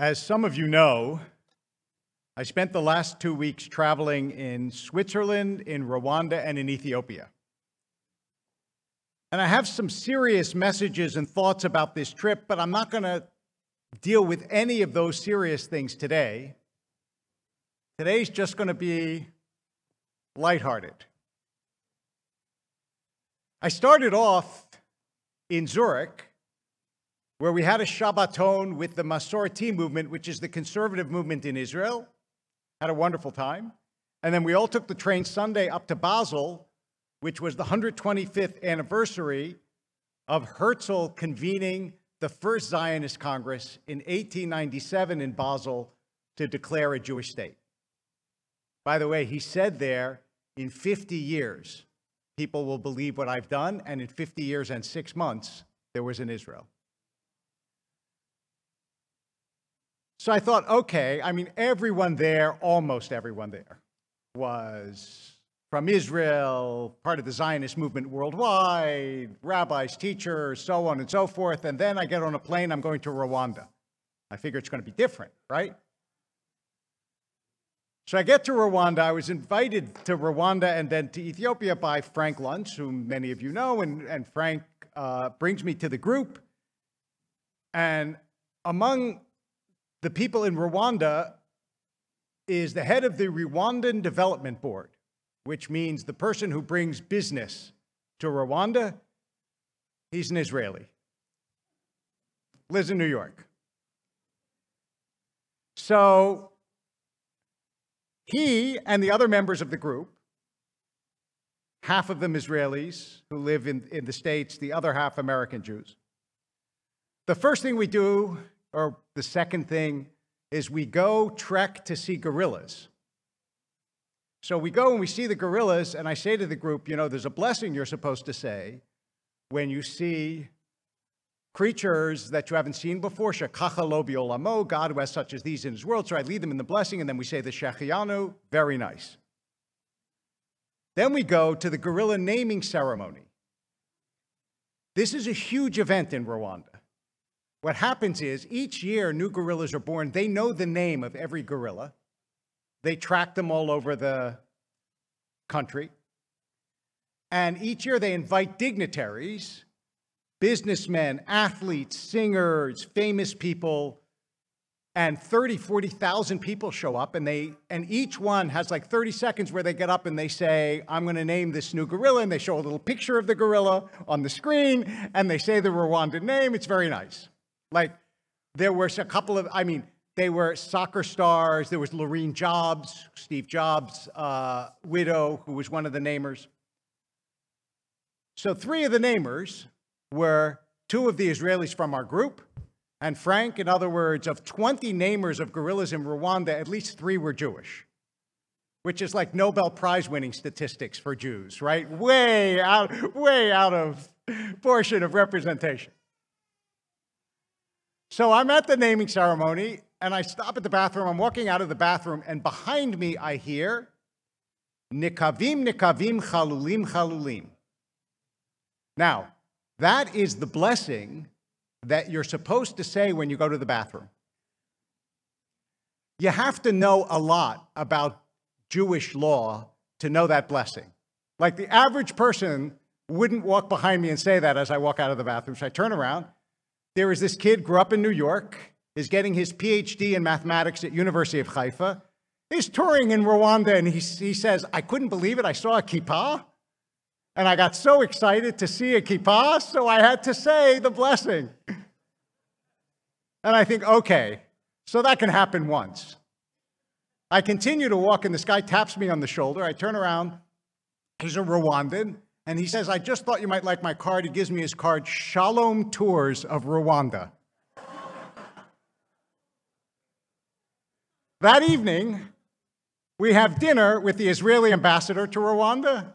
As some of you know, I spent the last two weeks traveling in Switzerland, in Rwanda, and in Ethiopia. And I have some serious messages and thoughts about this trip, but I'm not going to deal with any of those serious things today. Today's just going to be lighthearted. I started off in Zurich, where we had a Shabbaton with the Masorti movement, which is the conservative movement in Israel. Had a wonderful time. And then we all took the train Sunday up to Basel, which was the 125th anniversary of Herzl convening the first Zionist Congress in 1897 in Basel to declare a Jewish state. By the way, he said there, in 50 years, people will believe what I've done, and in 50 years and six months, there was an Israel. So I thought, okay, I mean, everyone there, almost everyone there, was from Israel, part of the Zionist movement worldwide, rabbis, teachers, so on and so forth. And then I get on a plane, I'm going to Rwanda. I figure it's going to be different, right? So I get to Rwanda. I was invited to Rwanda and then to Ethiopia by Frank Luntz, whom many of you know. And, and Frank uh, brings me to the group. And among the people in Rwanda is the head of the Rwandan Development Board, which means the person who brings business to Rwanda. He's an Israeli, lives in New York. So he and the other members of the group, half of them Israelis who live in, in the States, the other half American Jews. The first thing we do, or the second thing, is we go trek to see gorillas. So we go and we see the gorillas, and I say to the group, you know, there's a blessing you're supposed to say when you see creatures that you haven't seen before. Shekacha lo olamo, God who has such as these in his world. So I lead them in the blessing, and then we say the Shechianu. Very nice. Then we go to the gorilla naming ceremony. This is a huge event in Rwanda. What happens is each year new gorillas are born. They know the name of every gorilla. They track them all over the country. And each year they invite dignitaries businessmen, athletes, singers, famous people, and 30, 40,000 people show up and they and each one has like 30 seconds where they get up and they say, I'm going to name this new gorilla and they show a little picture of the gorilla on the screen and they say the Rwandan name. It's very nice. Like there were a couple of I mean, they were soccer stars. There was Laurene Jobs, Steve Jobs' uh, widow, who was one of the namers. So three of the namers were two of the Israelis from our group, and Frank, in other words, of 20 namers of gorillas in Rwanda, at least three were Jewish, which is like Nobel Prize winning statistics for Jews, right? Way out, way out of portion of representation. So I'm at the naming ceremony and I stop at the bathroom. I'm walking out of the bathroom, and behind me I hear Nikavim, Nikavim, Chalulim, Chalulim. Now, that is the blessing that you're supposed to say when you go to the bathroom. You have to know a lot about Jewish law to know that blessing. Like the average person wouldn't walk behind me and say that as I walk out of the bathroom. So I turn around. There is this kid, grew up in New York, is getting his PhD in mathematics at University of Haifa. He's touring in Rwanda, and he, he says, I couldn't believe it. I saw a kippah. And I got so excited to see a kippah, so I had to say the blessing. And I think, okay, so that can happen once. I continue to walk, and this guy taps me on the shoulder. I turn around. He's a Rwandan. And he says, I just thought you might like my card. He gives me his card, Shalom Tours of Rwanda. that evening, we have dinner with the Israeli ambassador to Rwanda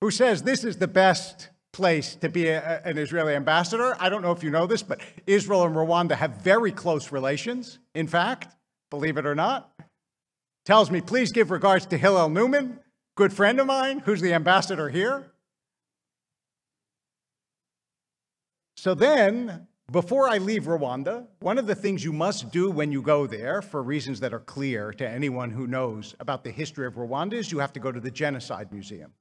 who says this is the best place to be a, an Israeli ambassador. I don't know if you know this, but Israel and Rwanda have very close relations, in fact, believe it or not. Tells me, please give regards to Hillel Newman, good friend of mine, who's the ambassador here. So then before I leave Rwanda, one of the things you must do when you go there, for reasons that are clear to anyone who knows about the history of Rwanda, is you have to go to the Genocide Museum.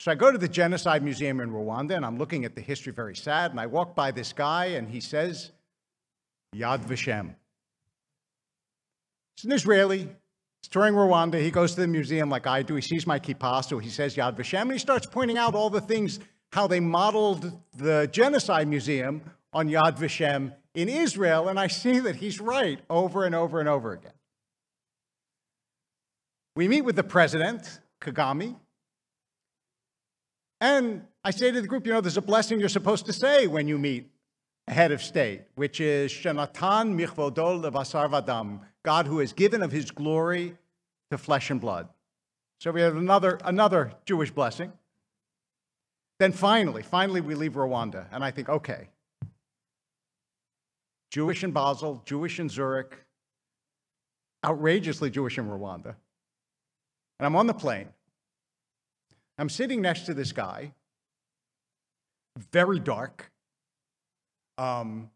So I go to the Genocide Museum in Rwanda and I'm looking at the history very sad. And I walk by this guy and he says, Yad Vashem. He's an Israeli. He's touring Rwanda. He goes to the museum like I do. He sees my kippah, so he says Yad Vashem. And he starts pointing out all the things, how they modeled the Genocide Museum on Yad Vashem in Israel. And I see that he's right over and over and over again. We meet with the president, Kagame. And I say to the group, you know, there's a blessing you're supposed to say when you meet a head of state, which is Shanatan Michvodol Levasar Vadam, God who has given of his glory to flesh and blood. So we have another, another Jewish blessing. Then finally, finally, we leave Rwanda, and I think, okay, Jewish in Basel, Jewish in Zurich, outrageously Jewish in Rwanda. And I'm on the plane. I'm sitting next to this guy, very dark, um,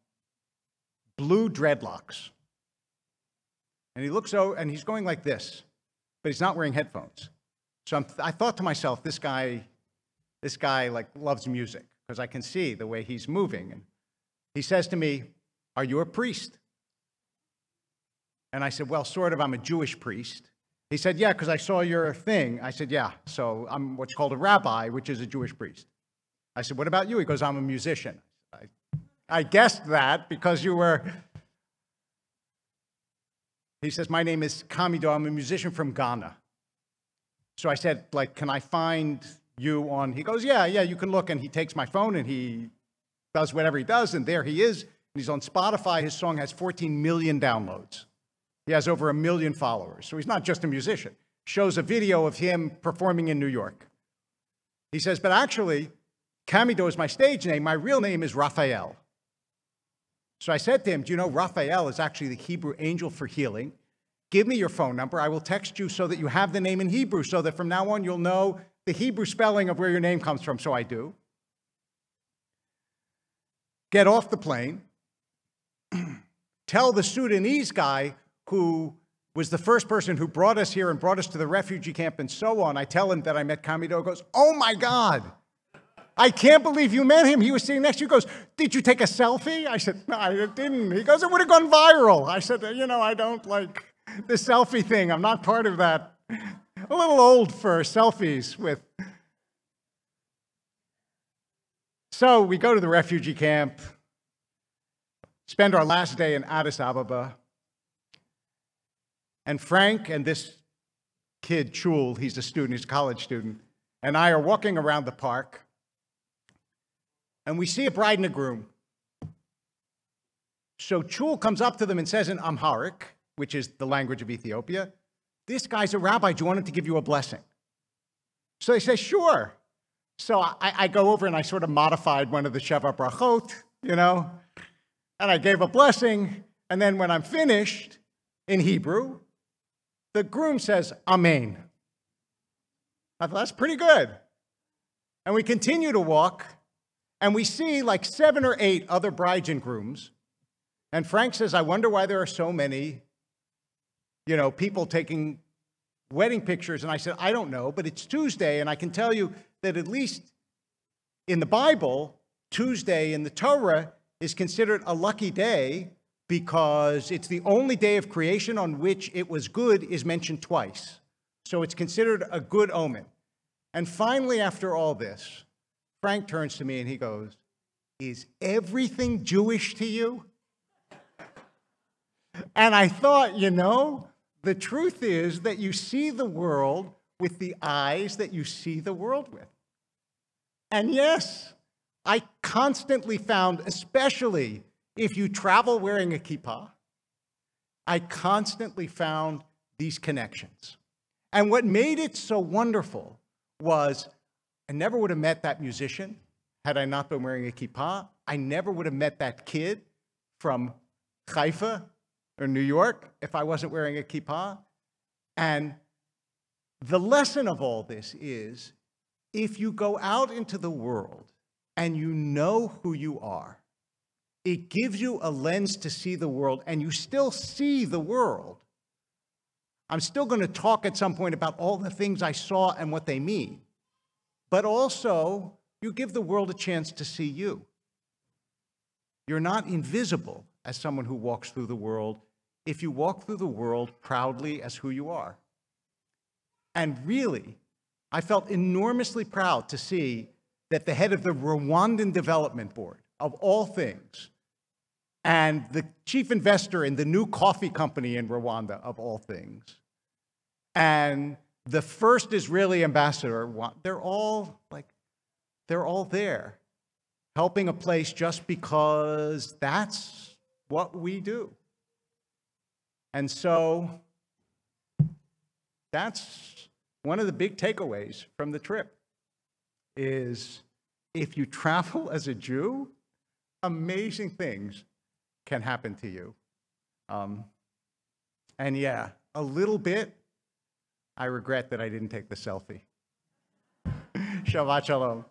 blue dreadlocks. And he looks over and he's going like this, but he's not wearing headphones. So I'm, I thought to myself, this guy, this guy like loves music because I can see the way he's moving. And he says to me, "Are you a priest?" And I said, "Well, sort of. I'm a Jewish priest." He said, Yeah, because I saw your thing. I said, Yeah, so I'm what's called a rabbi, which is a Jewish priest. I said, What about you? He goes, I'm a musician. I, I guessed that because you were. He says, My name is Camidoh. I'm a musician from Ghana. So I said, like, can I find you on? He goes, Yeah, yeah, you can look. And he takes my phone and he does whatever he does. And there he is. And he's on Spotify. His song has 14 million downloads. He has over a million followers. So he's not just a musician. Shows a video of him performing in New York. He says, but actually, Camidoh is my stage name. My real name is Raphael. So I said to him, Do you know Raphael is actually the Hebrew angel for healing? Give me your phone number. I will text you so that you have the name in Hebrew, so that from now on you'll know the Hebrew spelling of where your name comes from. So I do. Get off the plane. Tell the Sudanese guy who was the first person who brought us here and brought us to the refugee camp and so on. I tell him that I met Camidoh. Goes, oh my God, I can't believe you met him. He was sitting next to you. He goes, did you take a selfie? I said, no, I didn't. He goes, it would have gone viral. I said, you know, I don't like the selfie thing. I'm not part of that. A little old for selfies with. So we go to the refugee camp, spend our last day in Addis Ababa. And Frank and this kid, Chul, he's a student, he's a college student, and I are walking around the park, and we see a bride and a groom. So Chul comes up to them and says in Amharic, which is the language of Ethiopia, This guy's a rabbi. Do you want him to give you a blessing? So they say, Sure. So I, I go over and I sort of modified one of the Sheva Brachot, you know, and I gave a blessing. And then when I'm finished in Hebrew, the groom says, Amen. I thought, that's pretty good. And we continue to walk, and we see like seven or eight other brides and grooms. And Frank says, I wonder why there are so many, you know, people taking wedding pictures. And I said, I don't know, but it's Tuesday, and I can tell you that at least in the Bible, Tuesday in the Torah is considered a lucky day because it's the only day of creation on which it was good is mentioned twice. So it's considered a good omen. And finally, after all this, Frank turns to me and he goes, Is everything Jewish to you? And I thought, you know, the truth is that you see the world with the eyes that you see the world with. And yes, I constantly found, especially if you travel wearing a kippah, I constantly found these connections. And what made it so wonderful was I never would have met that musician had I not been wearing a kippah. I never would have met that kid from Haifa or New York if I wasn't wearing a kippah. And the lesson of all this is if you go out into the world and you know who you are, it gives you a lens to see the world, and you still see the world. I'm still going to talk at some point about all the things I saw and what they mean. But also, you give the world a chance to see you. You're not invisible as someone who walks through the world if you walk through the world proudly as who you are. And really, I felt enormously proud to see that the head of the Rwandan Development Board, of all things, and the chief investor in the new coffee company in Rwanda, of all things, and the first Israeli ambassador, they're all like, they're all there helping a place just because that's what we do. And so that's one of the big takeaways from the trip is if you travel as a Jew, amazing things can happen to you. Um, and yeah, a little bit, I regret that I didn't take the selfie. Shabbat shalom.